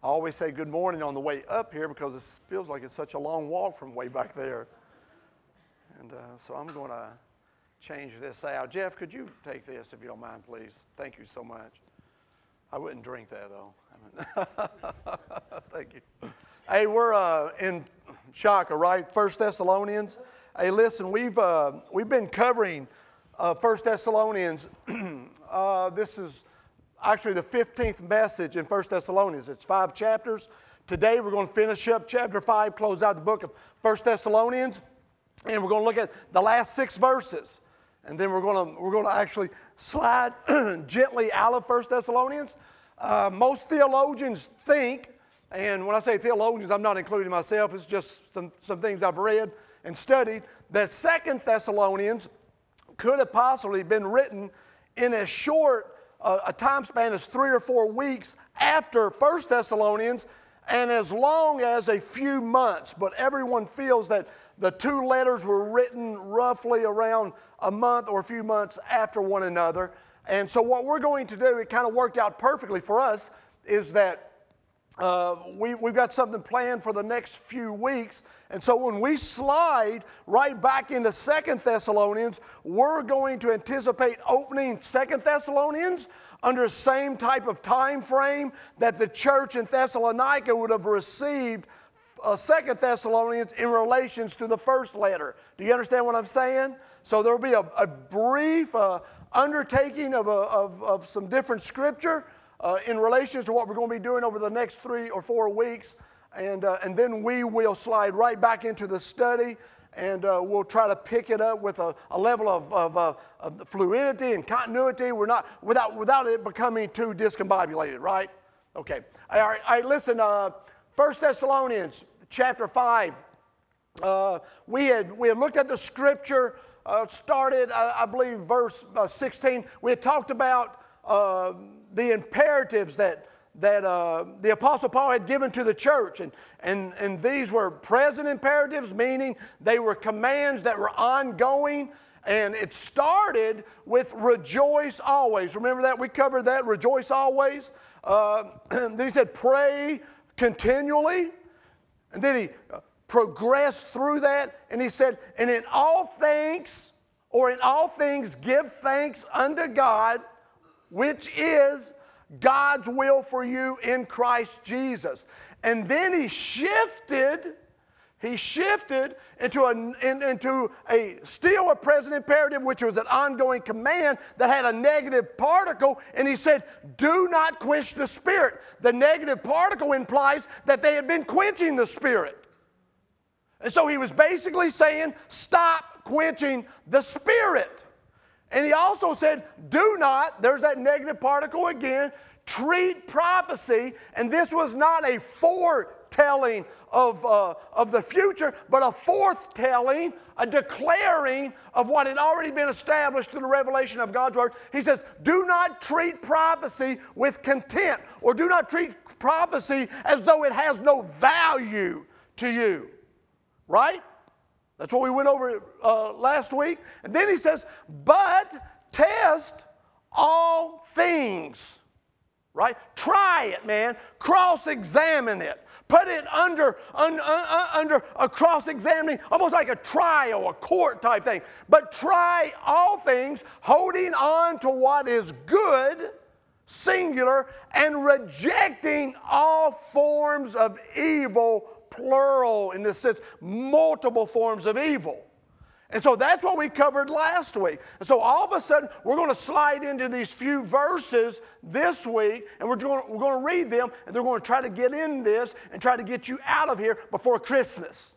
I always say good morning on the way up here because it feels like it's such a long walk from way back there. And uh, so I'm going to change this out. Jeff, could you take this if you don't mind, please? Thank you so much. I wouldn't drink that though. Thank you. Hey, we're uh, in Shaka, right? First Thessalonians. Hey, listen, we've uh, we've been covering uh, First Thessalonians. uh, this is actually the 15th message in First Thessalonians. It's five chapters. Today we're going to finish up chapter five, close out the book of First Thessalonians, and we're going to look at the last six verses, and then we're going to we're going to actually slide gently out of First Thessalonians. Uh, most theologians think and when I say theologians, I'm not including myself, it's just some, some things I've read and studied, that Second Thessalonians could have possibly been written in as short uh, a time span as three or four weeks after First Thessalonians and as long as a few months. But everyone feels that the two letters were written roughly around a month or a few months after one another. And so, what we're going to do, it kind of worked out perfectly for us, is that uh, we, we've got something planned for the next few weeks. And so when we slide right back into Second Thessalonians, we're going to anticipate opening Second Thessalonians under the same type of time frame that the church in Thessalonica would have received uh, Second Thessalonians in relations to the first letter. Do you understand what I'm saying? So there will be a, a brief uh, undertaking of, a, of, of some different scripture uh, in relation to what we're going to be doing over the next three or four weeks. And, uh, and then we will slide right back into the study and uh, we'll try to pick it up with a, a level of, of, uh, of, fluidity and continuity. We're not, without, without it becoming too discombobulated, right? Okay. All right, all right listen, uh, 1 Thessalonians chapter 5. Uh, we, had, we had looked at the scripture, started, I, I believe, verse uh, 16. We had talked about the imperatives that, that uh, the Apostle Paul had given to the church. And, and, and these were present imperatives, meaning they were commands that were ongoing. And it started with rejoice always. Remember that? We covered that, rejoice always. Uh, then he said, pray continually. And then he uh, progressed through that. And he said, and in all things, or in all things, give thanks unto God which is God's will for you in Christ Jesus. And then he shifted, he shifted into a, in, into a still a present imperative, which was an ongoing command that had a negative particle, and he said, Do not quench the spirit. The negative particle implies that they had been quenching the spirit. And so he was basically saying, Stop quenching the spirit. And he also said, do not, there's that negative particle again, treat prophecy, and this was not a foretelling of, uh, of the future, but a foretelling, a declaring of what had already been established through the revelation of God's Word. He says, Do not treat prophecy with contempt, or do not treat prophecy as though it has no value to you. Right? That's what we went over uh, last week. And then he says, but test all things. Right? Try it, man. Cross examine it. Put it under, un, uh, under a cross examining, almost like a trial, a court type thing. But try all things, holding on to what is good, singular, and rejecting all forms of evil plural in this sense, multiple forms of evil. And so that's what we covered last week. And so all of a sudden, we're going to slide into these few verses this week, and we're going, we're going to read them, and they're going to try to get in this and try to get you out of here before Christmas.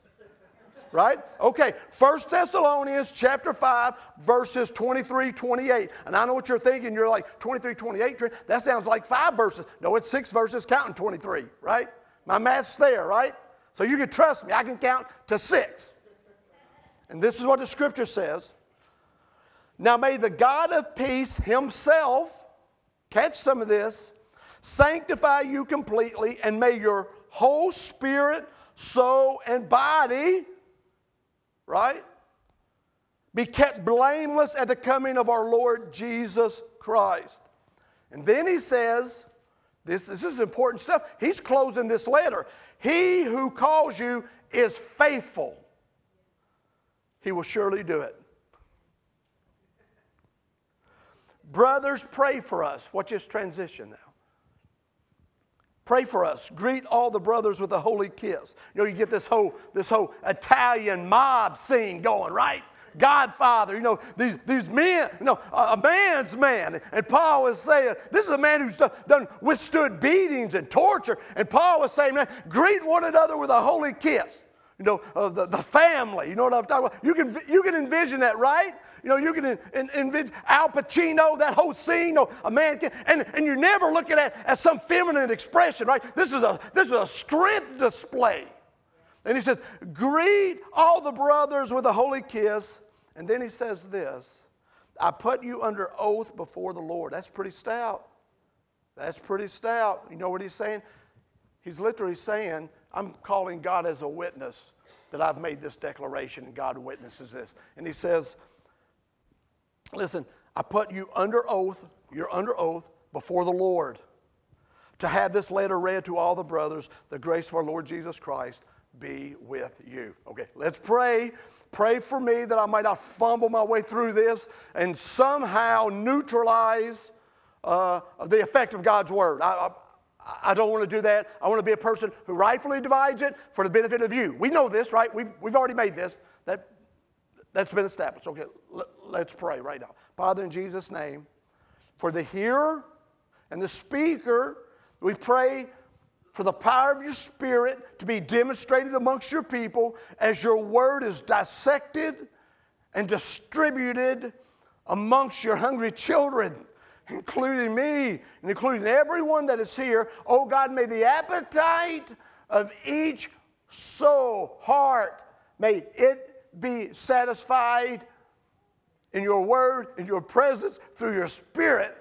Right? Okay, First Thessalonians chapter 5, verses 23, 28. And I know what you're thinking. You're like, 23, 28, that sounds like five verses. No, it's six verses counting 23, right? My math's there, right? So you can trust me, I can count to six. And this is what the scripture says. Now may the God of peace himself, catch some of this, sanctify you completely, and may your whole spirit, soul, and body, right, be kept blameless at the coming of our Lord Jesus Christ. And then he says, This, this is important stuff. He's closing this letter. He who calls you is faithful. He will surely do it. Brothers, pray for us. Watch this transition now. Pray for us. Greet all the brothers with a holy kiss. You know, you get this whole, this whole Italian mob scene going, right? Godfather, you know, these, these men, you know, a man's man. And Paul was saying, this is a man who's done withstood beatings and torture. And Paul was saying, man, greet one another with a holy kiss. You know, of the, the family. You know what I'm talking about? You can, you can envision that, right? You know, you can envision Al Pacino, that whole scene, you know, a man can, and, and you're never looking at as some feminine expression, right? This is a this is a strength display. And he says, Greet all the brothers with a holy kiss. And then he says this I put you under oath before the Lord. That's pretty stout. That's pretty stout. You know what he's saying? He's literally saying, I'm calling God as a witness that I've made this declaration and God witnesses this. And he says, Listen, I put you under oath, you're under oath before the Lord to have this letter read to all the brothers. The grace of our Lord Jesus Christ be with you. Okay, let's pray. Pray for me that I might not fumble my way through this and somehow neutralize uh, the effect of God's word. I, I, I don't want to do that. I want to be a person who rightfully divides it for the benefit of you. We know this, right? We've, we've already made this. That, that's been established. Okay, let's pray right now. Father, in Jesus' name, for the hearer and the speaker, we pray for the power of your Spirit to be demonstrated amongst your people as your word is dissected and distributed amongst your hungry children, including me and including everyone that is here. Oh God, may the appetite of each soul, heart, may it be satisfied in your word, in your presence, through your spirit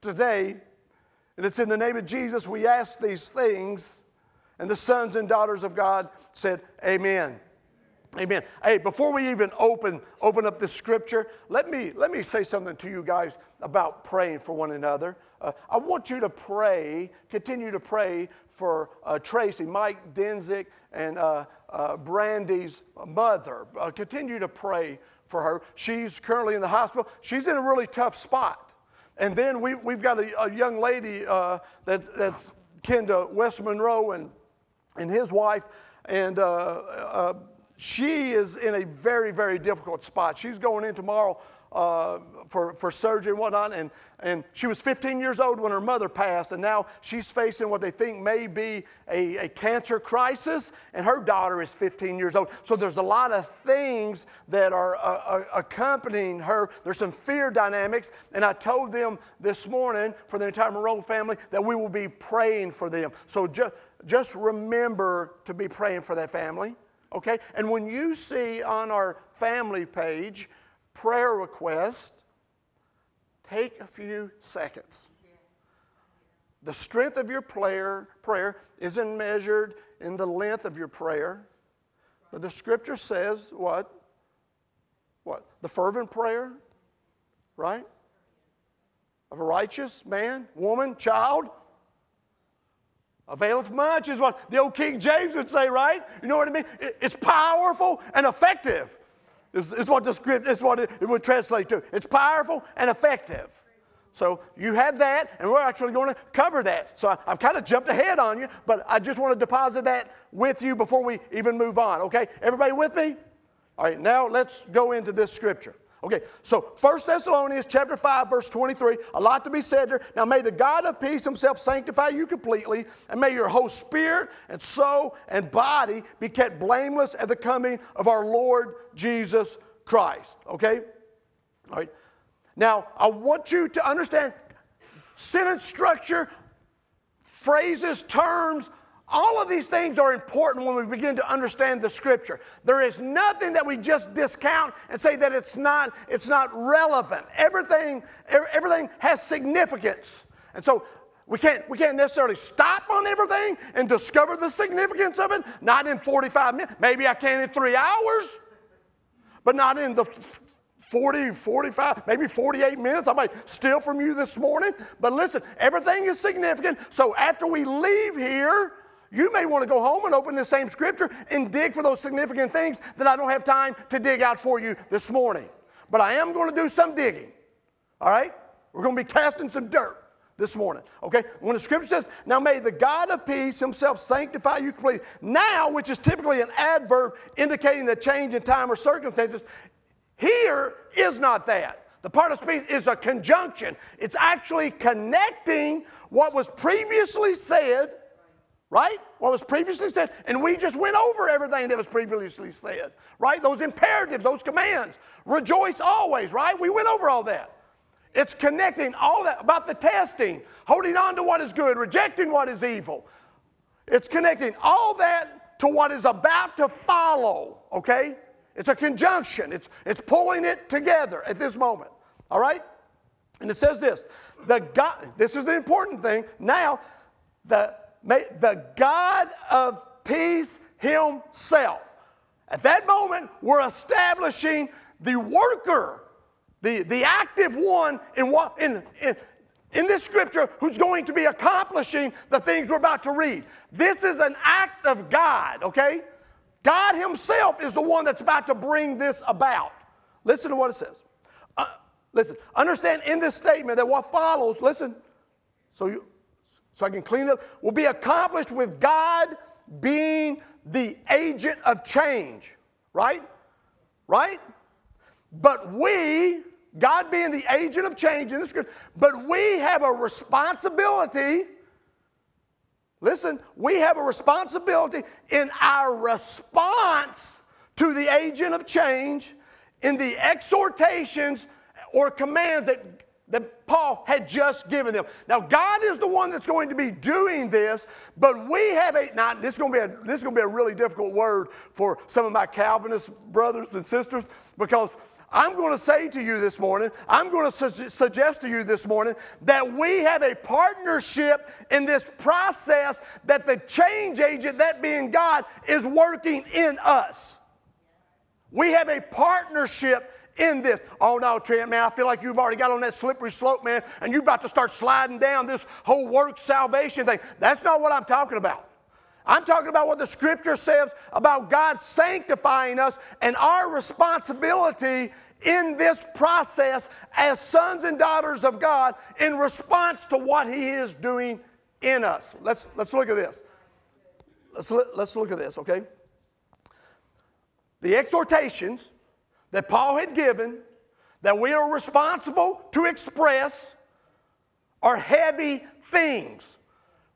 today and it's in the name of Jesus we ask these things. And the sons and daughters of God said, Amen. Amen. Hey, before we even open, open up the scripture, let me, let me say something to you guys about praying for one another. Uh, I want you to pray, continue to pray for uh, Tracy, Mike Denzik, and uh, uh Brandy's mother. Uh, continue to pray for her. She's currently in the hospital. She's in a really tough spot. And then we, we've got a, a young lady uh, that, that's kin to Wes Monroe and, and his wife. And uh, uh, she is in a very, very difficult spot. She's going in tomorrow uh, for, for surgery and whatnot. And, and she was 15 years old when her mother passed, and now she's facing what they think may be a, a cancer crisis, and her daughter is 15 years old. So there's a lot of things that are uh, uh, accompanying her. There's some fear dynamics, and I told them this morning for the entire Monroe family that we will be praying for them. So just, just remember to be praying for that family, okay? And when you see on our family page, prayer request, take a few seconds. The strength of your prayer, prayer isn't measured in the length of your prayer, but the scripture says what? What? The fervent prayer, right? Of a righteous man, woman, child availeth much is what the old King James would say, right? You know what I mean? It's powerful and effective. Is what the script is what it, it would translate to. It's powerful and effective. So you have that, and we're actually going to cover that. So I, have kind of jumped ahead on you, but I just want to deposit that with you before we even move on. Okay, everybody with me? All right, now let's go into this scripture. Okay, so 1 Thessalonians chapter 5, verse 23, a lot to be said there. Now may the God of peace himself sanctify you completely, and may your whole spirit and soul and body be kept blameless at the coming of our Lord Jesus Christ. Okay? All right. Now, I want you to understand sentence structure, phrases, terms, all of these things are important when we begin to understand the scripture. There is nothing that we just discount and say that it's not, it's not relevant. Everything, everything has significance. And so we can't, we can't necessarily stop on everything and discover the significance of it. Not in 45 minutes. Maybe I can in three hours, but not in the 40, 45, maybe 48 minutes. I might steal from you this morning. But listen, everything is significant. So after we leave here, you may want to go home and open the same scripture and dig for those significant things that I don't have time to dig out for you this morning. But I am going to do some digging. All right? We're going to be casting some dirt this morning. Okay? When the scripture says, Now may the God of peace himself sanctify you completely. Now, which is typically an adverb indicating the change in time or circumstances, here is not that. The part of speech is a conjunction. It's actually connecting what was previously said right? What was previously said. And we just went over everything that was previously said, right? Those imperatives, those commands. Rejoice always, right? We went over all that. It's connecting all that about the testing, holding on to what is good, rejecting what is evil. It's connecting all that to what is about to follow, okay? It's a conjunction. It's, it's pulling it together at this moment. All right? And it says this the God, this is the important thing. Now, the the God of peace himself. At that moment, we're establishing the worker, the, the active one in, what, in, in, in this scripture who's going to be accomplishing the things we're about to read. This is an act of God, okay? God Himself is the one that's about to bring this about. Listen to what it says. Uh, listen, understand in this statement that what follows, listen, so you, so I can clean up, will be accomplished with God being the agent of change, right? Right? But we, God being the agent of change in the scripture, but we have a responsibility. Listen, we have a responsibility in our response to the agent of change in the exhortations or commands that that Paul had just given them. Now, God is the one that's going to be doing this, but we have a, now this is going to be a, this is going to be a really difficult word for some of my Calvinist brothers and sisters because I'm going to say to you this morning, I'm going to su- suggest to you this morning that we have a partnership in this process that the change agent, that being God, is working in us. We have a partnership in this. Oh no, Trent, man, I feel like you've already got on that slippery slope, man, and you're about to start sliding down this whole work salvation thing. That's not what I'm talking about. I'm talking about what the scripture says about God sanctifying us and our responsibility in this process as sons and daughters of God in response to what He is doing in us. Let's, let's look at this. Let's, let's look at this, okay? The exhortations that Paul had given that we are responsible to express are heavy things.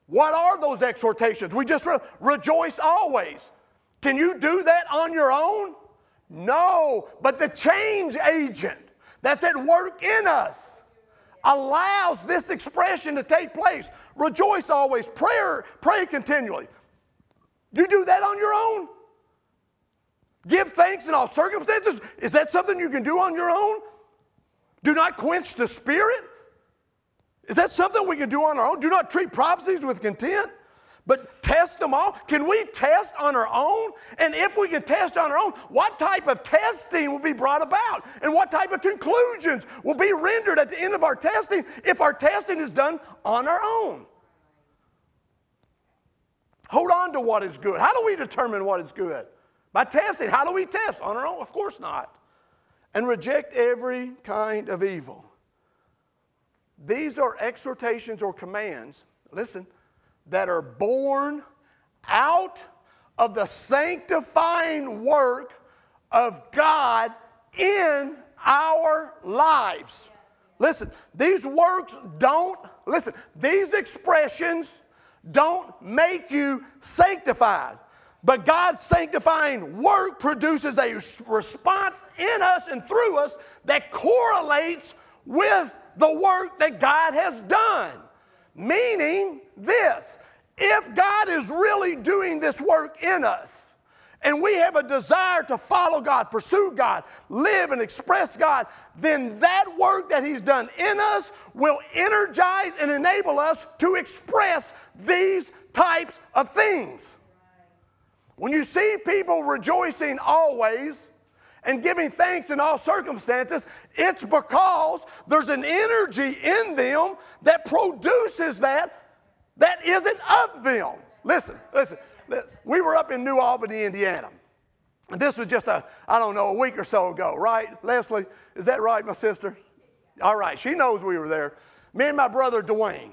What are those exhortations? We just re- rejoice always. Can you do that on your own? No, but the change agent that's at work in us allows this expression to take place. Rejoice always, prayer, pray continually. You do that on your own? Give thanks in all circumstances. Is that something you can do on your own? Do not quench the spirit. Is that something we can do on our own? Do not treat prophecies with contempt, but test them all. Can we test on our own? And if we can test on our own, what type of testing will be brought about? And what type of conclusions will be rendered at the end of our testing if our testing is done on our own? Hold on to what is good. How do we determine what is good? By testing. How do we test? On our own? Of course not. And reject every kind of evil. These are exhortations or commands, listen, that are born out of the sanctifying work of God in our lives. Listen, these works don't, listen, these expressions don't make you sanctified. But God's sanctifying work produces a response in us and through us that correlates with the work that God has done. Meaning this if God is really doing this work in us, and we have a desire to follow God, pursue God, live and express God, then that work that He's done in us will energize and enable us to express these types of things. When you see people rejoicing always, and giving thanks in all circumstances, it's because there's an energy in them that produces that that isn't of them. Listen, listen. We were up in New Albany, Indiana. And this was just a, I don't know, a week or so ago, right? Leslie, is that right, my sister? All right, she knows we were there. Me and my brother Dwayne.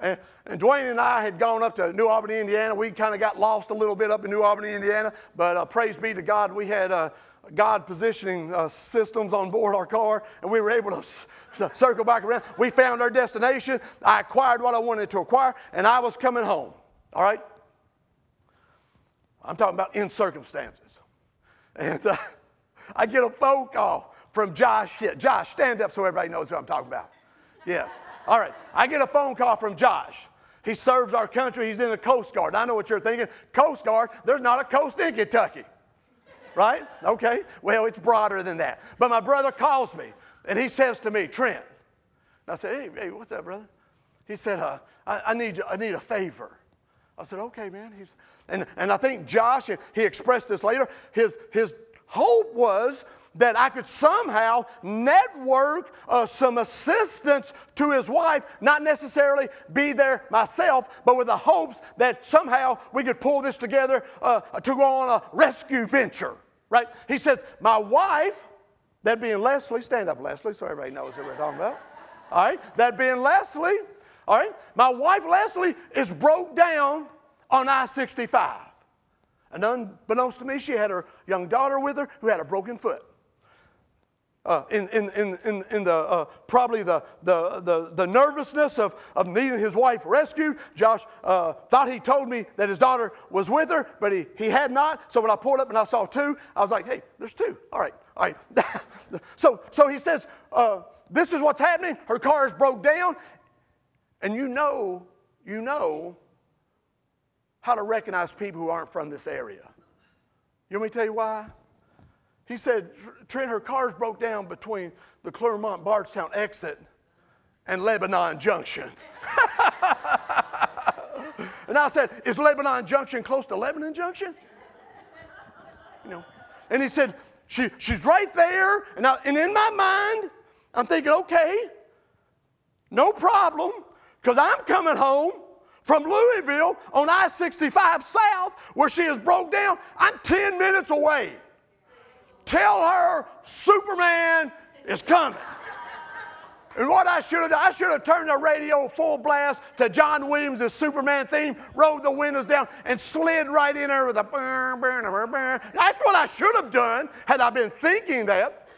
And, and Dwayne and I had gone up to New Albany, Indiana. We kind of got lost a little bit up in New Albany, Indiana, but uh, praise be to God, we had uh, God positioning uh, systems on board our car, and we were able to circle back around. We found our destination. I acquired what I wanted to acquire, and I was coming home. All right? I'm talking about in circumstances. And uh, I get a phone call from Josh. Josh, stand up so everybody knows who I'm talking about. Yes. All right. I get a phone call from Josh. He serves our country. He's in the Coast Guard. I know what you're thinking. Coast Guard, there's not a coast in Kentucky. Right? Okay. Well, it's broader than that. But my brother calls me and he says to me, Trent. I said, hey, hey, what's up, brother? He said, uh, I, I, need, I need a favor. I said, okay, man. He's, and, and I think Josh, he expressed this later, his, his hope was that I could somehow network uh, some assistance to his wife, not necessarily be there myself, but with the hopes that somehow we could pull this together uh, to go on a rescue venture, right? He said, My wife, that being Leslie, stand up, Leslie, so everybody knows what we're talking about. All right, that being Leslie, all right, my wife Leslie is broke down on I 65. And unbeknownst to me, she had her young daughter with her who had a broken foot. Uh, in, in, in, in, in the uh, probably the, the, the, the, nervousness of, of needing his wife rescued, Josh uh, thought he told me that his daughter was with her, but he, he had not. So when I pulled up and I saw two, I was like, hey, there's two. All right, all right. so, so he says, uh, this is what's happening. Her car is broke down. And you know, you know how to recognize people who aren't from this area. You want me to tell you why? He said, Trent, her car's broke down between the Clermont Bardstown exit and Lebanon Junction. and I said, Is Lebanon Junction close to Lebanon Junction? You know. And he said, she, She's right there. And, I, and in my mind, I'm thinking, okay, no problem, because I'm coming home from Louisville on I 65 South, where she is broke down. I'm 10 minutes away. Tell her Superman is coming. And what I should have done, I should have turned the radio full blast to John Williams' Superman theme, rolled the windows down, and slid right in there with a. That's what I should have done had I been thinking that.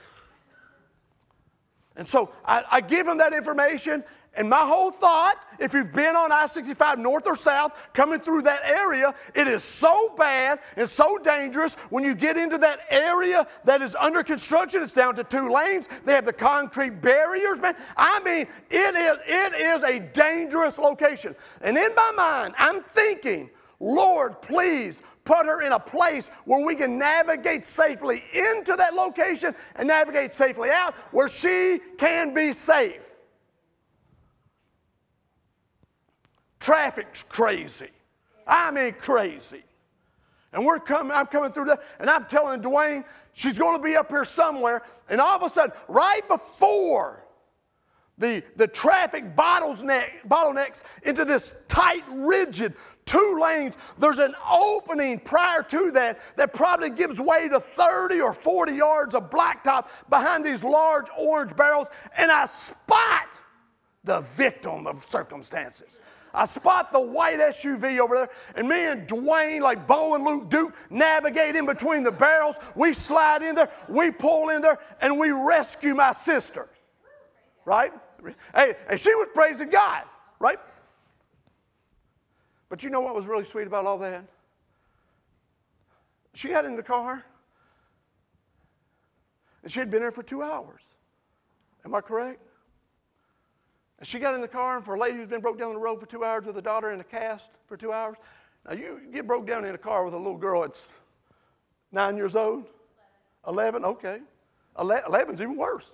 And so I, I give him that information, and my whole thought, if you've been on I 65 north or south coming through that area, it is so bad and so dangerous when you get into that area that is under construction. It's down to two lanes. They have the concrete barriers, man. I mean, it is, it is a dangerous location. And in my mind, I'm thinking, Lord, please put her in a place where we can navigate safely into that location and navigate safely out where she can be safe. Traffic's crazy. I mean, crazy. And we're coming, I'm coming through that, and I'm telling Dwayne, she's going to be up here somewhere. And all of a sudden, right before the, the traffic bottleneck, bottlenecks into this tight, rigid two lanes, there's an opening prior to that that probably gives way to 30 or 40 yards of blacktop behind these large orange barrels. And I spot the victim of circumstances. I spot the white SUV over there, and me and Dwayne, like Bo and Luke Duke, navigate in between the barrels. We slide in there, we pull in there, and we rescue my sister. Right? Hey, and she was praising God, right? But you know what was really sweet about all that? She got in the car, and she had been there for two hours. Am I correct? And she got in the car, and for a lady who's been broke down the road for two hours with a daughter in a cast for two hours, now you get broke down in a car with a little girl that's nine years old, 11, okay. 11's even worse.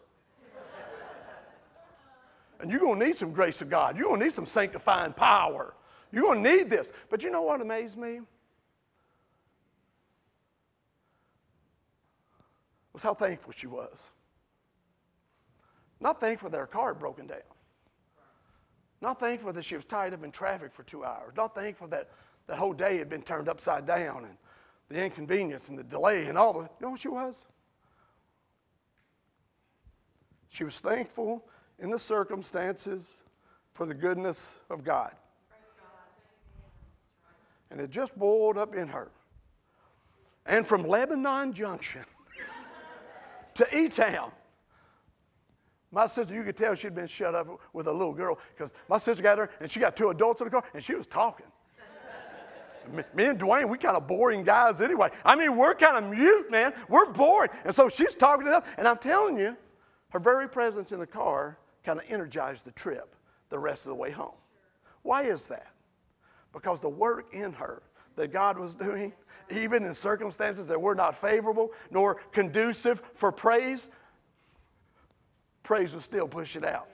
and you're going to need some grace of God. You're going to need some sanctifying power. You're going to need this. But you know what amazed me? was how thankful she was. Not thankful that her car had broken down. Not thankful that she was tied up in traffic for two hours. Not thankful that that whole day had been turned upside down and the inconvenience and the delay and all the. You know what she was? She was thankful in the circumstances for the goodness of God. And it just boiled up in her. And from Lebanon Junction to E Town, my sister, you could tell she'd been shut up with a little girl because my sister got her and she got two adults in the car and she was talking. me and Dwayne, we kind of boring guys anyway. I mean, we're kind of mute, man. We're boring. And so she's talking to them. And I'm telling you, her very presence in the car kind of energized the trip the rest of the way home. Why is that? Because the work in her that God was doing, even in circumstances that were not favorable nor conducive for praise, praise was still pushing out.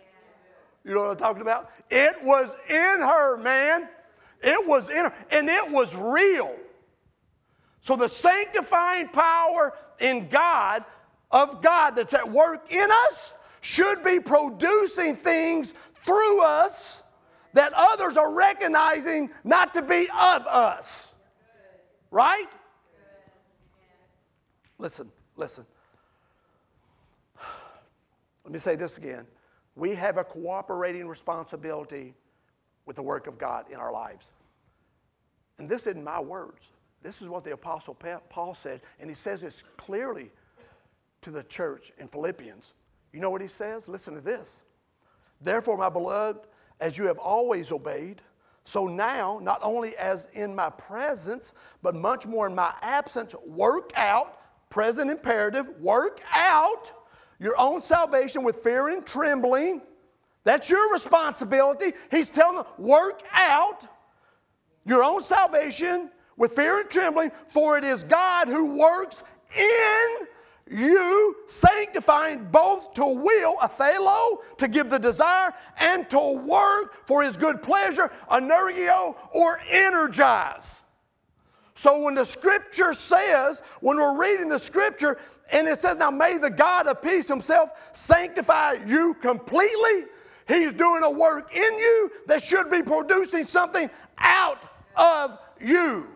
You know what I'm talking about? It was in her, man. It was in her, and it was real. So the sanctifying power in God, of God that's at work in us, should be producing things through us that others are recognizing not to be of us. Right? Listen, listen. Let me say this again. We have a cooperating responsibility with the work of God in our lives. And this isn't my words. This is what the Apostle Paul said, and he says this clearly to the church in Philippians. You know what he says? Listen to this. Therefore, my beloved, as you have always obeyed, so now, not only as in my presence, but much more in my absence, work out, present imperative, work out your own salvation with fear and trembling. That's your responsibility. He's telling them, work out your own salvation with fear and trembling, for it is God who works in you, sanctifying both to will, athelo, to give the desire, and to work for his good pleasure, energio, or energize. So when the scripture says, when we're reading the scripture, and it says, Now may the God of peace himself sanctify you completely, he's doing a work in you that should be producing something out of you.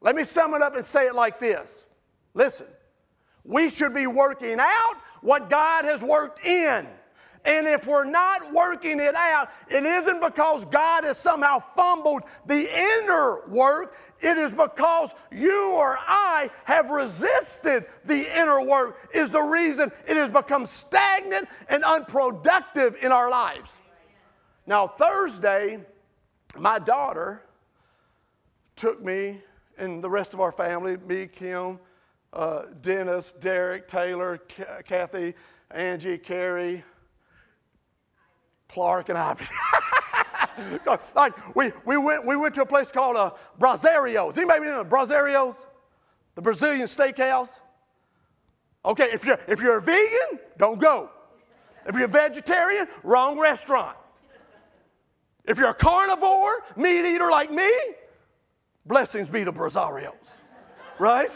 Let me sum it up and say it like this Listen, we should be working out what God has worked in. And if we're not working it out, it isn't because God has somehow fumbled the inner work. It is because you or I have resisted the inner work, is the reason it has become stagnant and unproductive in our lives. Now, Thursday, my daughter took me and the rest of our family, me, Kim, uh, Dennis, Derek, Taylor, Kathy, Angie, Carrie, Clark, and Ivy. like we, we, went, we went to a place called uh, Brasserio's. Anybody know Brasserio's? The Brazilian steakhouse? Okay, if you're, if you're a vegan, don't go. If you're a vegetarian, wrong restaurant. If you're a carnivore, meat eater like me, blessings be to Brasserio's, right?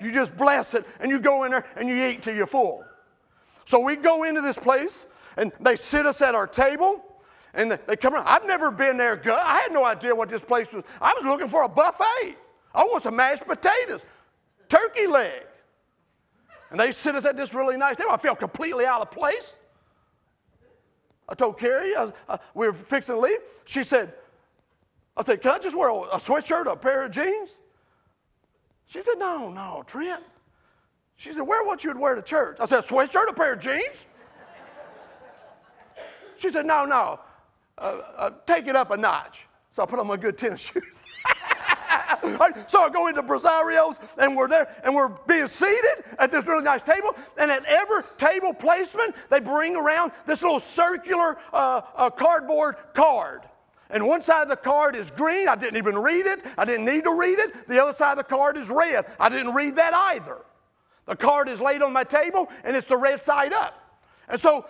You just bless it and you go in there and you eat till you're full. So we go into this place and they sit us at our table and they come around. I've never been there. I had no idea what this place was. I was looking for a buffet. I want some mashed potatoes, turkey leg. And they sit us at this really nice table. I felt completely out of place. I told Carrie, I, uh, we were fixing to leave. She said, I said, can I just wear a, sweatshirt, a pair of jeans? She said, No, no, Trent. She said, Wear what you would wear to church. I said, Sweatshirt, a pair of jeans? She said, No, no, uh, uh, take it up a notch. So I put on my good tennis shoes. so I go into Brasserio's and we're there and we're being seated at this really nice table. And at every table placement, they bring around this little circular uh, uh cardboard card. And one side of the card is green. I didn't even read it. I didn't need to read it. The other side of the card is red. I didn't read that either. The card is laid on my table and it's the red side up. And so,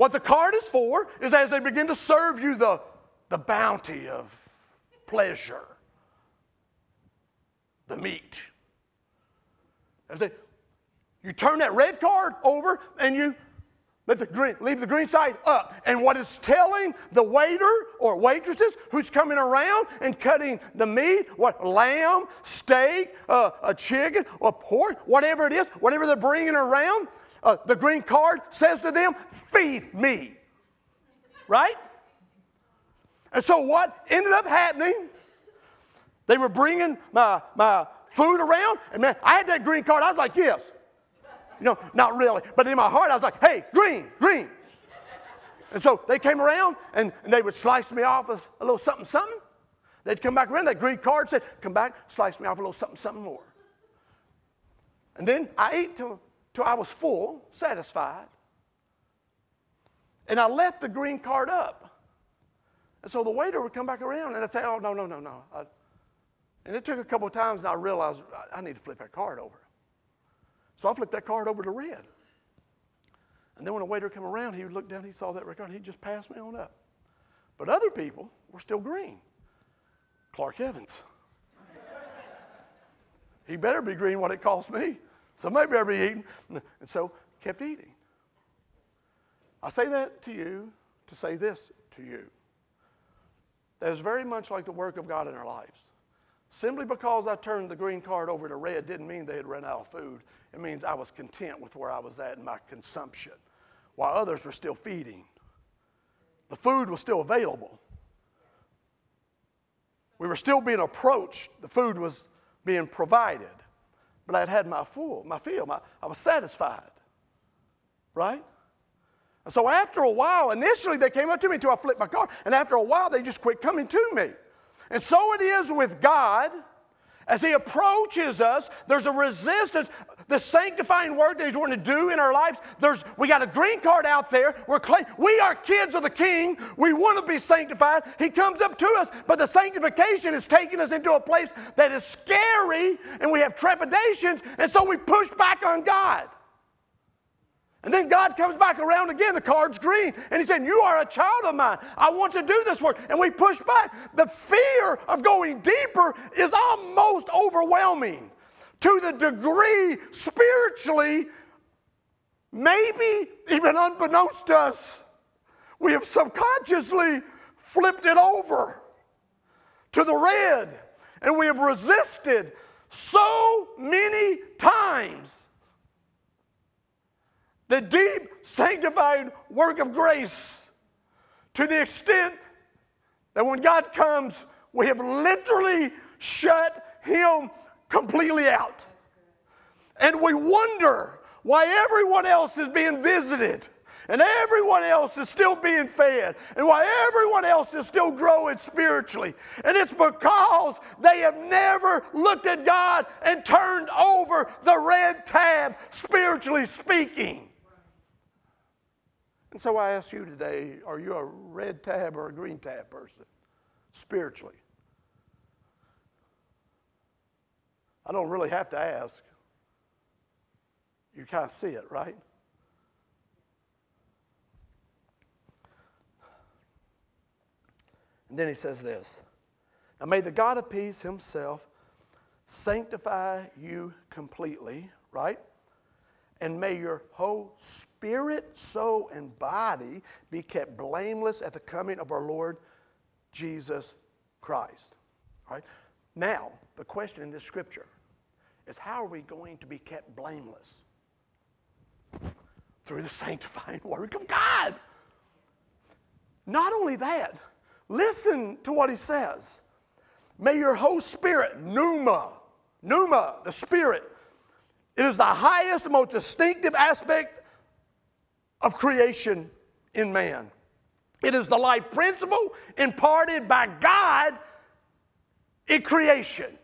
what the card is for is as they begin to serve you the, the bounty of pleasure, the meat. As they, You turn that red card over and you let the green, leave the green side up. And what it's telling the waiter or waitresses who's coming around and cutting the meat, what lamb, steak, uh, a chicken, or pork, whatever it is, whatever they're bringing around, uh, the green card says to them, "Feed me." Right? And so what ended up happening? They were bringing my my food around, and man, I had that green card. I was like, "Yes." You know, not really. But in my heart, I was like, hey, green, green. And so they came around and, and they would slice me off a, a little something, something. They'd come back around, that green card said, come back, slice me off a little something, something more. And then I ate till, till I was full, satisfied. And I left the green card up. And so the waiter would come back around and I'd say, oh, no, no, no, no. I, and it took a couple of times and I realized I, I need to flip that card over. So I flipped that card over to red. And then when a waiter come around, he would look down, he saw that record, he'd just pass me on up. But other people were still green. Clark Evans. he better be green what it cost me. Somebody better be eating. And so kept eating. I say that to you to say this to you. That is very much like the work of God in our lives. Simply because I turned the green card over to red didn't mean they had run out of food. It means I was content with where I was at in my consumption, while others were still feeding. The food was still available. We were still being approached. The food was being provided. But I'd had my full, my fill. My, I was satisfied. Right? And so after a while, initially they came up to me until I flipped my card. And after a while, they just quit coming to me. And so it is with God. As He approaches us, there's a resistance. The sanctifying work that He's wanting to do in our lives, there's, we got a green card out there. We're we are kids of the King. We want to be sanctified. He comes up to us, but the sanctification is taking us into a place that is scary and we have trepidations, and so we push back on God. And then God comes back around again, the card's green, and He said, You are a child of mine. I want to do this work. And we push back. The fear of going deeper is almost overwhelming to the degree spiritually, maybe even unbeknownst to us, we have subconsciously flipped it over to the red, and we have resisted so many times the deep sanctifying work of grace to the extent that when God comes, we have literally shut Him completely out. And we wonder why everyone else is being visited and everyone else is still being fed and why everyone else is still growing spiritually. And it's because they have never looked at God and turned over the red tab, spiritually speaking. And so I ask you today are you a red tab or a green tab person spiritually? I don't really have to ask. You kind of see it, right? And then he says this Now may the God of peace himself sanctify you completely, right? and may your whole spirit, soul, and body be kept blameless at the coming of our Lord Jesus Christ. Right? Now, the question in this scripture is how are we going to be kept blameless? Through the sanctifying work of God. Not only that, listen to what he says. May your whole spirit, pneuma, pneuma, the spirit, it is the highest, most distinctive aspect of creation in man. It is the life principle imparted by God in creation.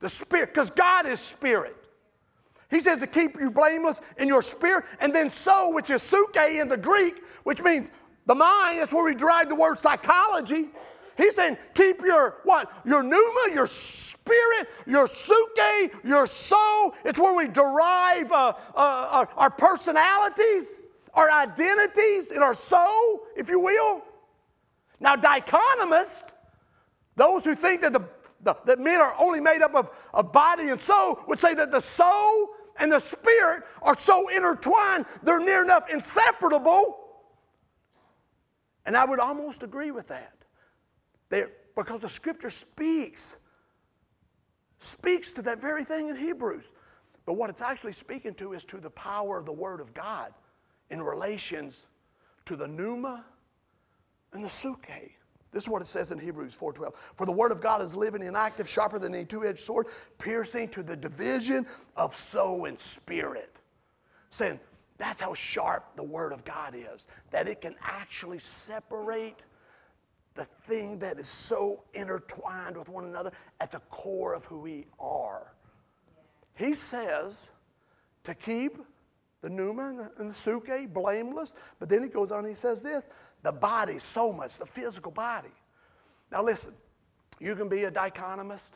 The spirit, because God is spirit. He says to keep you blameless in your spirit, and then soul, which is psuche in the Greek, which means the mind, that's where we derive the word psychology. He's saying, keep your what? Your pneuma, your spirit, your psuche, your soul. It's where we derive uh, uh, our, our personalities, our identities in our soul, if you will. Now, dichotomist, those who think that the, the that men are only made up of, of body and soul, would say that the soul and the spirit are so intertwined, they're near enough inseparable. And I would almost agree with that. They're, because the scripture speaks, speaks to that very thing in Hebrews. But what it's actually speaking to is to the power of the Word of God in relations to the pneuma and the psuche. This is what it says in Hebrews 4:12. For the word of God is living and active, sharper than any two-edged sword, piercing to the division of soul and spirit. Saying that's how sharp the word of God is, that it can actually separate the thing that is so intertwined with one another at the core of who we are. He says to keep the the, and the psuche blameless, but then he goes on and he says this the body so much, the physical body. Now listen, you can be a dichotomist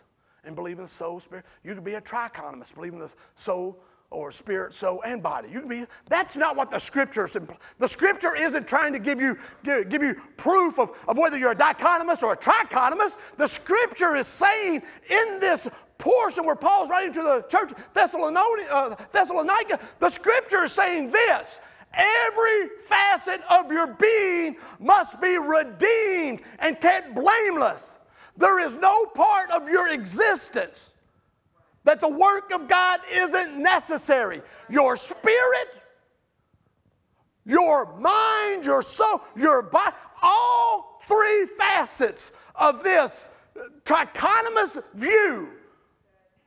and believe in the soul, spirit. You can be a trichotomist, believe in the soul, or spirit, soul, and body. You can be, that's not what the scripture is. The scripture isn't trying to give you, give, give you proof of, of whether you're a dichotomist or a trichotomist. The scripture is saying in this portion where Paul's writing to the church Thessalonica, uh, Thessalonica the scripture is saying this Every facet of your being must be redeemed and kept blameless. There is no part of your existence that the work of God isn't necessary. Your spirit, your mind, your soul, your body, all three facets of this trichotomous view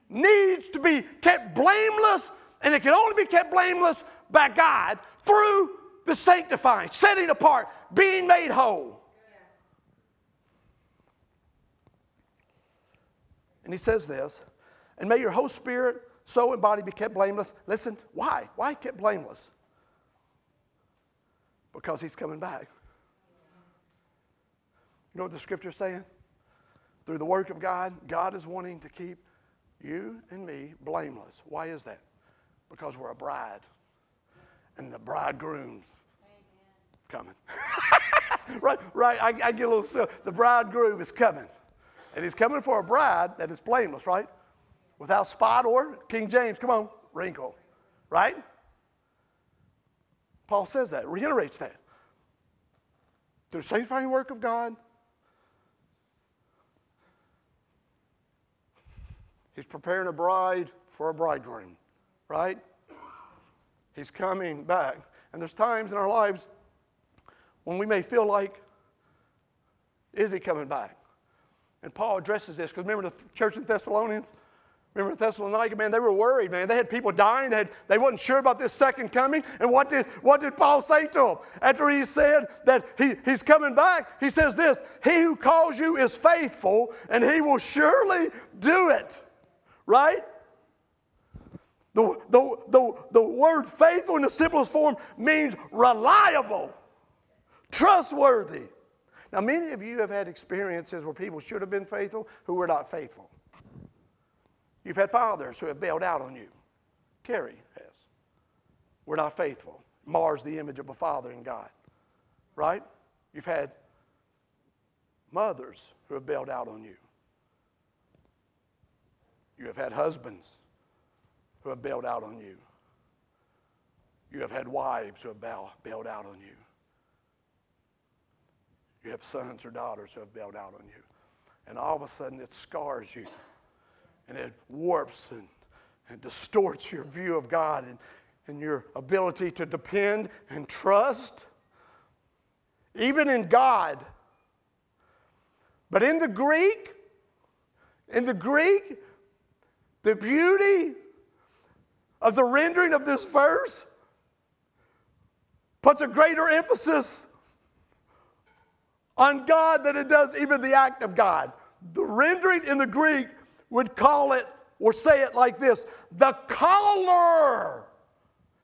needs to be kept blameless, and it can only be kept blameless by God through the sanctifying, setting apart, being made whole. And he says this and may your whole spirit, soul, and body be kept blameless. Listen, why? Why kept blameless? Because he's coming back. You know what the scripture's saying? Through the work of God, God is wanting to keep you and me blameless. Why is that? Because we're a bride. And the bridegroom's coming. right, right. I, I, get a little silly. The bridegroom is coming. And he's coming for a bride that is blameless, right? without spot or, King James, come on, wrinkle, right? Paul says that, reiterates that. Through sanctifying work of God, He's preparing a bride for a bridegroom, right? He's coming back. And there's times in our lives when we may feel like, is he coming back? And Paul addresses this because remember the church in Thessalonians? Remember Thessalonica, man, they were worried, man. They had people dying. They, had, they wasn't sure about this second coming. And what did, what did Paul say to them? After he said that he, he's coming back, he says this He who calls you is faithful, and he will surely do it. Right? The, the, the, the word faithful in the simplest form means reliable, trustworthy. Now, many of you have had experiences where people should have been faithful who were not faithful. You've had fathers who have bailed out on you. Carrie has. We're not faithful. Mars the image of a father in God. Right? You've had mothers who have bailed out on you. You have had husbands who have bailed out on you. You have had wives who have bailed out on you. You have sons or daughters who have bailed out on you. And all of a sudden it scars you and it warps and, and distorts your view of God and, and your ability to depend and trust, even in God. But in the Greek, in the Greek, the beauty of the rendering of this verse puts a greater emphasis on God than it does even the act of God. The rendering in the Greek would call it or say it like this the caller,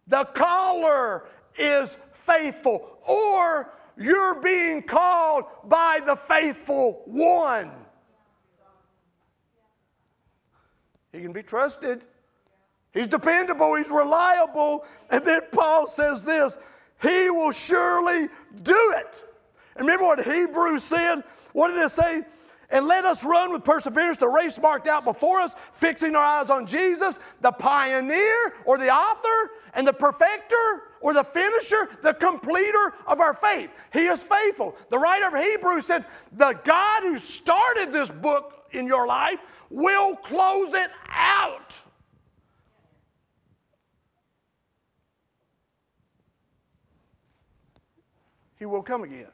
the caller is faithful, or you're being called by the faithful one. He can be trusted. He's dependable, he's reliable. And then Paul says this He will surely do it. And remember what Hebrews said? What did it say? And let us run with perseverance the race marked out before us, fixing our eyes on Jesus, the pioneer or the author and the perfecter or the finisher, the completer of our faith. He is faithful. The writer of Hebrews said, The God who started this book in your life will close it out. He will come again.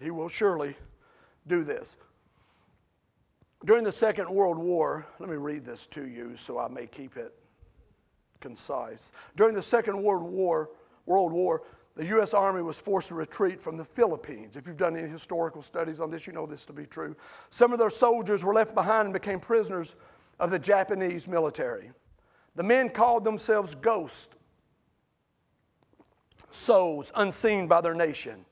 He will surely do this. During the Second World War, let me read this to you so I may keep it concise. During the Second World War, World War, the U.S. Army was forced to retreat from the Philippines. If you've done any historical studies on this, you know this to be true. Some of their soldiers were left behind and became prisoners of the Japanese military. The men called themselves ghosts, souls unseen by their nation.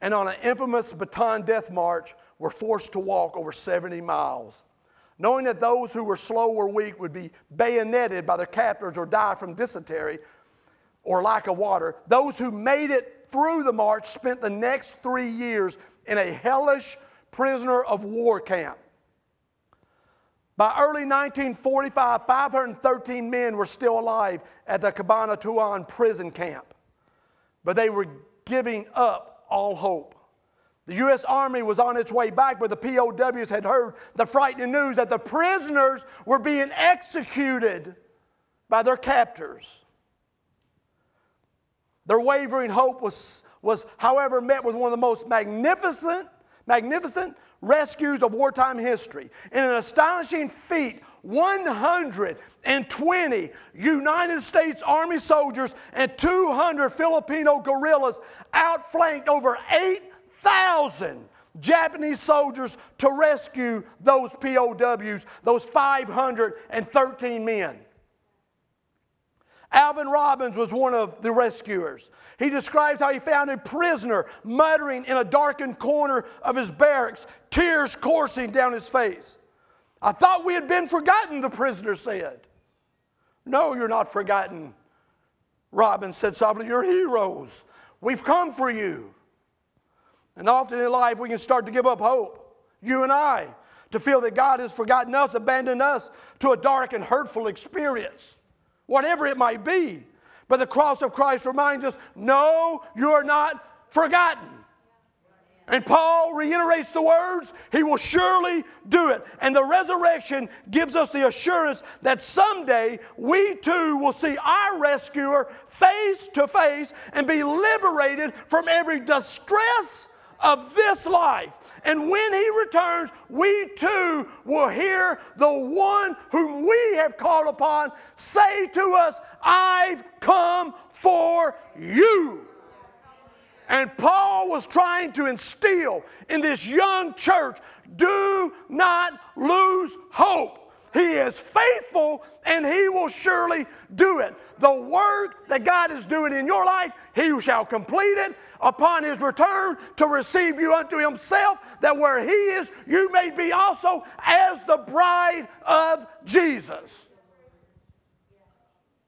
And on an infamous Bataan death march, were forced to walk over 70 miles knowing that those who were slow or weak would be bayoneted by their captors or die from dysentery or lack of water. Those who made it through the march spent the next three years in a hellish prisoner of war camp. By early 1945, 513 men were still alive at the Cabanatuan prison camp, but they were giving up all hope. The U.S. Army was on its way back, but the POWs had heard the frightening news that the prisoners were being executed by their captors. Their wavering hope was, was, however, met with one of the most magnificent, magnificent rescues of wartime history. In an astonishing feat, 120 United States Army soldiers and 200 Filipino guerrillas outflanked over 8,000 Japanese soldiers to rescue those POWs, those 513 men. Alvin Robbins was one of the rescuers. He describes how he found a prisoner muttering in a darkened corner of his barracks, tears coursing down his face. I thought we had been forgotten, the prisoner said. No, you're not forgotten. Robbins said softly, You're heroes. We've come for you. And often in life, we can start to give up hope, you and I, to feel that God has forgotten us, abandoned us to a dark and hurtful experience whatever it might be. But the cross of Christ reminds us no, you're not forgotten. And Paul reiterates the words, He will surely do it. And the resurrection gives us the assurance that someday we too will see our rescuer face to face and be liberated from every distress of this life. And when he returns, we too will hear the one whom we have called upon say to us, I've come for you. And Paul was trying to instill in this young church do not lose hope. He is faithful and He will surely do it. The work that God is doing in your life, He shall complete it. Upon His return to receive you unto Himself, that where He is, you may be also as the bride of Jesus.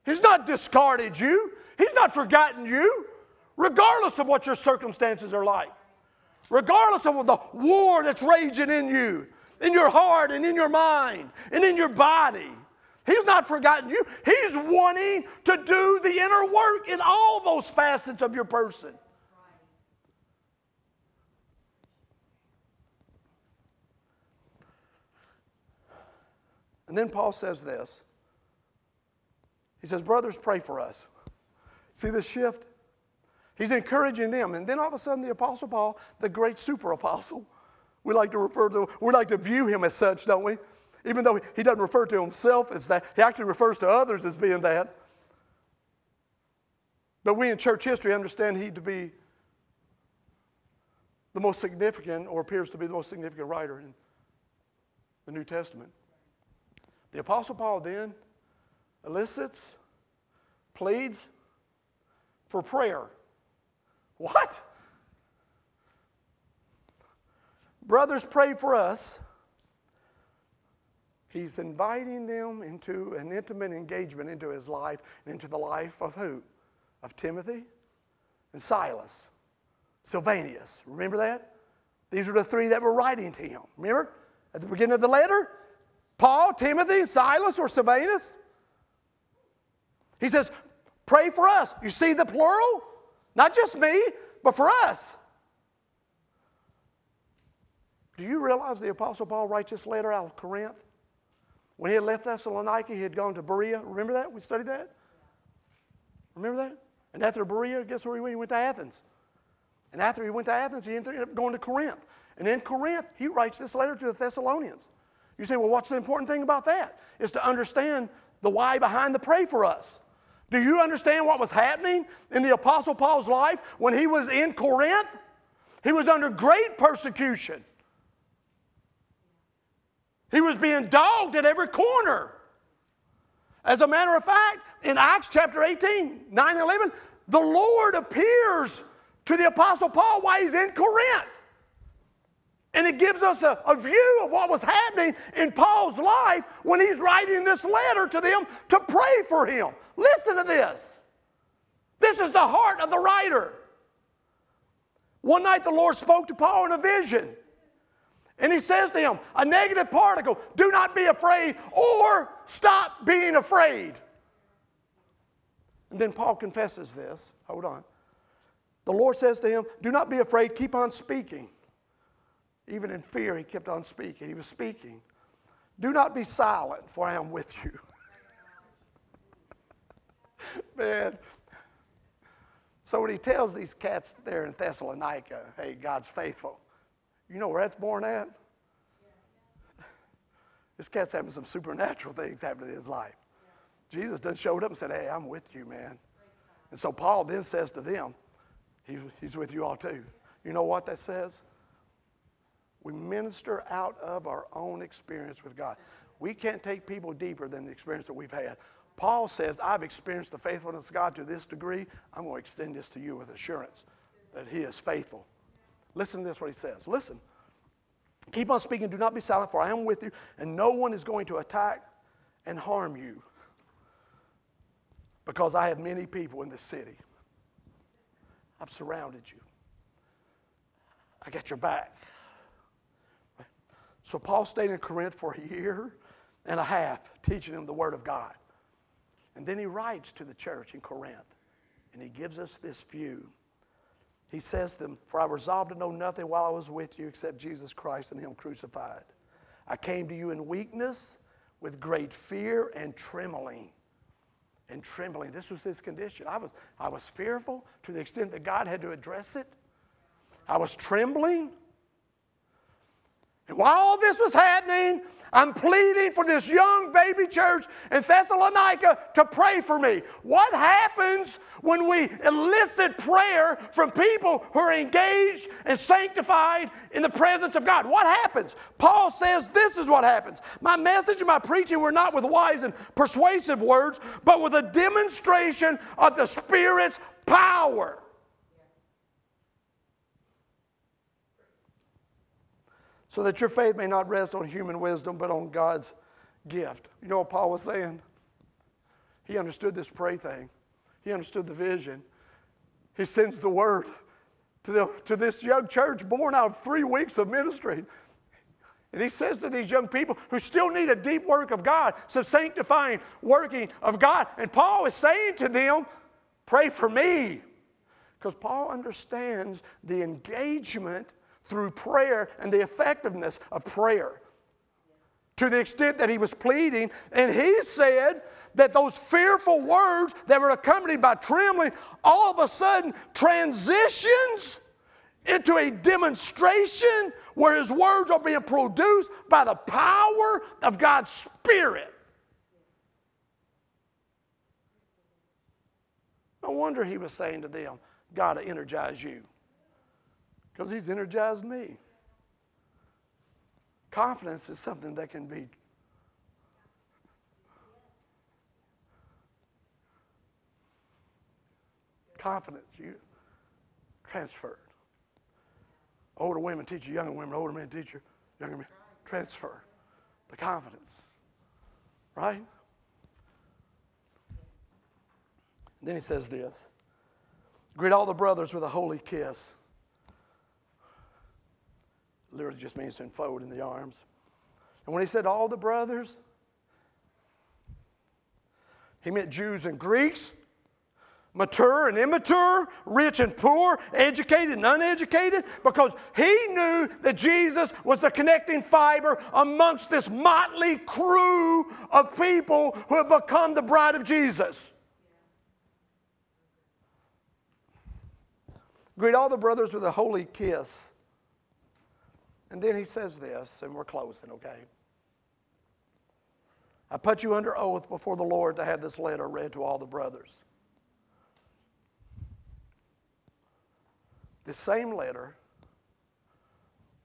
He's not discarded you, He's not forgotten you, regardless of what your circumstances are like, regardless of the war that's raging in you in your heart and in your mind and in your body. He's not forgotten you. He's wanting to do the inner work in all those facets of your person. And then Paul says this. He says, Brothers, pray for us. See the shift? He's encouraging them. And then all of a sudden, the Apostle Paul, the great super apostle, we like to refer to, we like to view him as such, don't we? Even though he doesn't refer to himself as that, he actually refers to others as being that. But we in church history understand he to be the most significant, or appears to be the most significant writer in the New Testament. The Apostle Paul then elicits, pleads for prayer. What? Brothers, pray for us. He's inviting them into an intimate engagement into his life and into the life of who? Of Timothy and Silas. Silvanus. Remember that? These are the three that were writing to him. Remember? At the beginning of the letter, Paul, Timothy, Silas, or Silvanus. He says, Pray for us. You see the plural? Not just me, but for us. Do you realize the Apostle Paul writes this letter out of Corinth? When he had left Thessalonica, he had gone to Berea. Remember that? We studied that? Remember that? And after Berea, guess where he went? He went to Athens. And after he went to Athens, he ended up going to Corinth. And in Corinth, he writes this letter to the Thessalonians. You say, well, what's the important thing about that? Is to understand the why behind the pray for us. Do you understand what was happening in the Apostle Paul's life when he was in Corinth? He was under great persecution. He was being dogged at every corner. As a matter of fact, in Acts chapter 18, 9 and 11, the Lord appears to the Apostle Paul while he's in Corinth. And it gives us a, a, view of what was happening in Paul's life when he's writing this letter to them to pray for him. Listen to this. This is the heart of the writer. One night the Lord spoke to Paul in a vision. And he says to him, a negative particle, do not be afraid or stop being afraid. And then Paul confesses this. Hold on. The Lord says to him, Do not be afraid, keep on speaking. Even in fear, he kept on speaking. He was speaking. Do not be silent, for I am with you. Man. So when he tells these cats there in Thessalonica, hey, God's faithful, you know where that's born at? This cat's having some supernatural things happen in his life. Jesus done showed up and said, Hey, I'm with you, man. And so Paul then says to them, he, He's with you all too. You know what that says? We minister out of our own experience with God. We can't take people deeper than the experience that we've had. Paul says, I've experienced the faithfulness of God to this degree. I'm going to extend this to you with assurance that He is faithful. Listen to this, what he says. Listen. Keep on speaking, do not be silent, for I am with you, and no one is going to attack and harm you because I have many people in this city. I've surrounded you. I got your back. So Paul stayed in Corinth for a year and a half teaching them the Word of God. And then he writes to the church in Corinth and he gives us this view he says to them, For I resolved to know nothing while I was with you except Jesus Christ and Him crucified. I came to you in weakness, with great fear and trembling. And trembling. This was his condition. I was, I was fearful to the extent that God had to address it. I was trembling. And while all this was happening, I'm pleading for this young baby church in Thessalonica to pray for me. What happens when we elicit prayer from people who are engaged and sanctified in the presence of God? What happens? Paul says this is what happens. My message and my preaching were not with wise and persuasive words, but with a demonstration of the Spirit's power. So that your faith may not rest on human wisdom, but on God's gift. You know what Paul was saying? He understood this pray thing, he understood the vision. He sends the word to, the, to this young church born out of three weeks of ministry. And he says to these young people who still need a deep work of God, some sanctifying working of God. And Paul is saying to them, Pray for me. Because Paul understands the engagement through prayer and the effectiveness of prayer. To the extent that he was pleading, and he said that those fearful words that were accompanied by trembling all of a sudden transitions into a demonstration where his words are being produced by the power of God's Spirit. No wonder he was saying to them, God energize you because He's energized me. Confidence is something that can be confidence you transferred. Older women teach you younger women, older men teach you younger men. Transfer the confidence. Right? Then he says this Greet all the brothers with a holy kiss. Literally just means to enfold in the arms. And when he said all the brothers, he meant Jews and Greeks, mature and immature, rich and poor, educated and uneducated, because he knew that Jesus was the connecting fiber amongst this motley crew of people who have become the bride of Jesus. Greet all the brothers with a holy kiss. And then he says this, and we're closing, okay? I put you under oath before the Lord to have this letter read to all the brothers. The same letter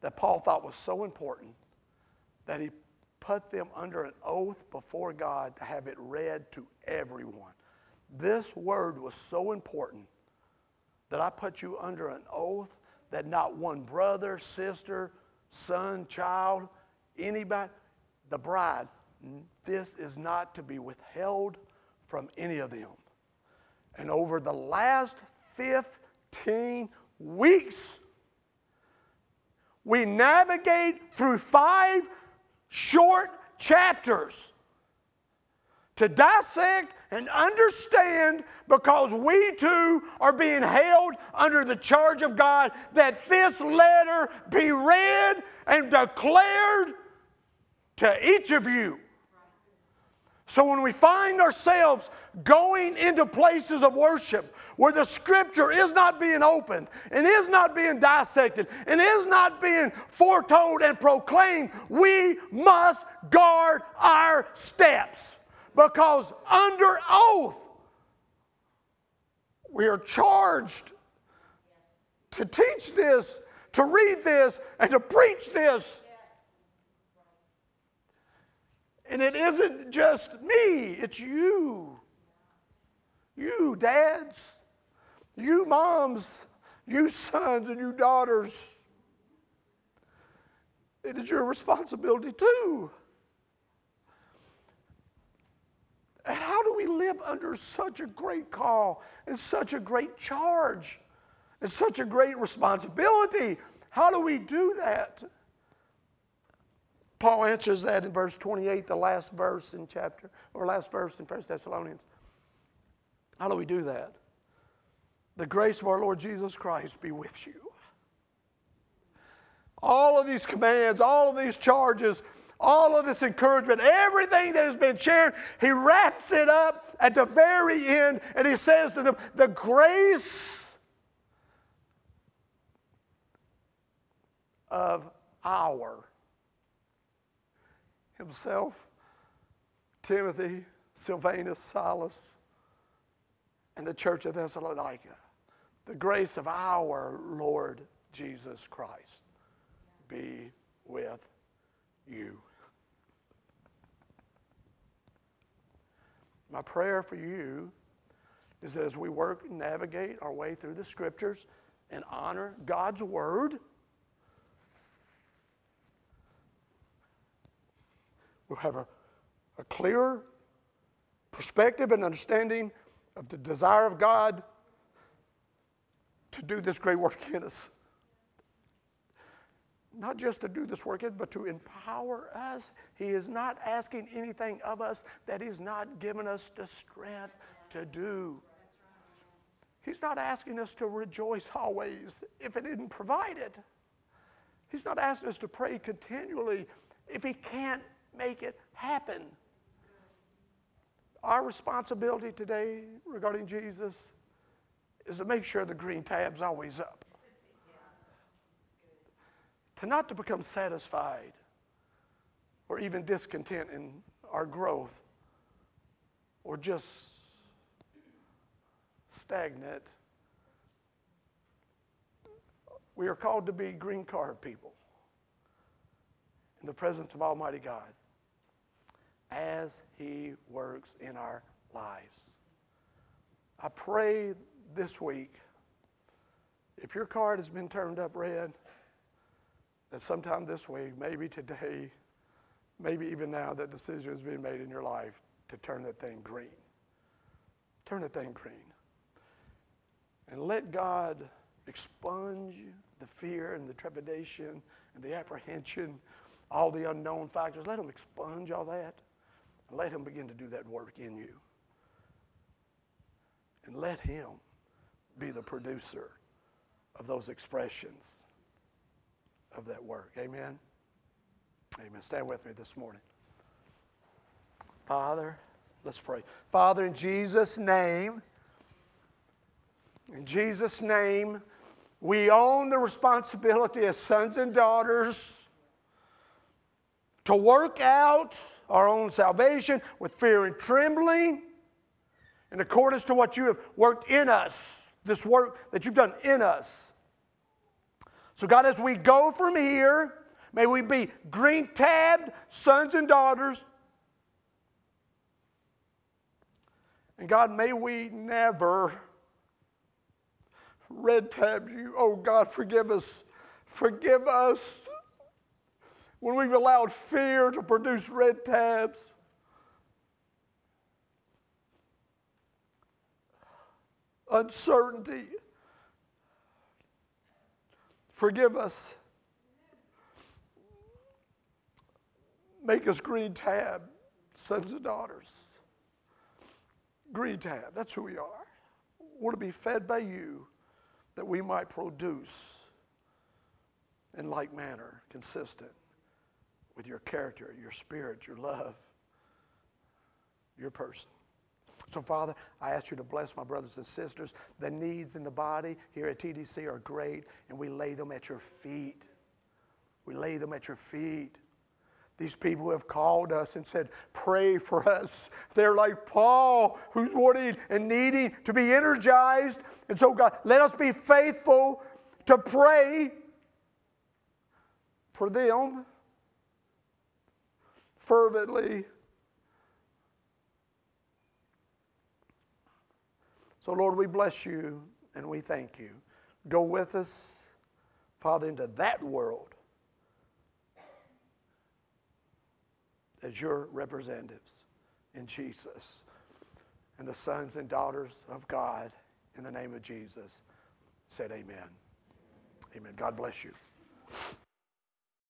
that Paul thought was so important that he put them under an oath before God to have it read to everyone. This word was so important that I put you under an oath that not one brother, sister, son, child, anybody, the bride, this is not to be withheld from any of them. And over the last 15 weeks, we navigate through five short chapters to dissect and understand because we too are being held under the charge of God that this letter be read and declared to each of you. So when we find ourselves going into places of worship where the scripture is not being opened and is not being dissected and is not being foretold and proclaimed, we must guard our steps because under oath we are charged to teach this, to read this, and to preach this. And it isn't just me, it's you. You, dads, you, moms, you, sons, and you, daughters. It is your responsibility too. And how do we live under such a great call and such a great charge and such a great responsibility? How do we do that? Paul answers that in verse 28, the last verse in chapter, or last verse in 1 Thessalonians. How do we do that? The grace of our Lord Jesus Christ be with you. All of these commands, all of these charges, all of this encouragement, everything that has been shared, he wraps it up at the very end and he says to them, The grace of our himself, Timothy, Silvanus, Silas, and the church of Thessalonica. The grace of our Lord Jesus Christ be with you. My prayer for you is that as we work and navigate our way through the scriptures and honor God's word, we'll have a, a clearer perspective and understanding of the desire of God to do this great work in us. Not just to do this work, but to empower us. He is not asking anything of us that He's not given us the strength to do. He's not asking us to rejoice always if it didn't provide it. He's not asking us to pray continually if He can't make it happen. Our responsibility today regarding Jesus is to make sure the green tab's always up. To not to become satisfied or even discontent in our growth or just stagnant. We are called to be green card people in the presence of Almighty God as He works in our lives. I pray this week, if your card has been turned up red, that sometime this week, maybe today, maybe even now, that decision has been made in your life to turn that thing green. Turn that thing green. And let God expunge the fear and the trepidation and the apprehension, all the unknown factors. Let Him expunge all that. And let Him begin to do that work in you. And let Him be the producer of those expressions of that work. Amen. Amen. Stand with me this morning. Father, let's pray. Father, in Jesus' name, in Jesus' name, we own the responsibility as sons and daughters to work out our own salvation with fear and trembling in accordance to what you have worked in us, this work that you've done in us. So, God, as we go from here, may we be green tabbed sons and daughters. And God, may we never red tab you. Oh God, forgive us. Forgive us when we've allowed fear to produce red tabs. Uncertainty. Forgive us. Make us green tab, sons and daughters. Green tab, that's who we are. We're to be fed by you that we might produce in like manner, consistent with your character, your spirit, your love, your person. So, Father, I ask you to bless my brothers and sisters. The needs in the body here at TDC are great, and we lay them at your feet. We lay them at your feet. These people who have called us and said, Pray for us. They're like Paul, who's wanting and needing to be energized. And so, God, let us be faithful to pray for them fervently. So, Lord, we bless you and we thank you. Go with us, Father, into that world as your representatives in Jesus and the sons and daughters of God in the name of Jesus said amen. Amen. God bless you.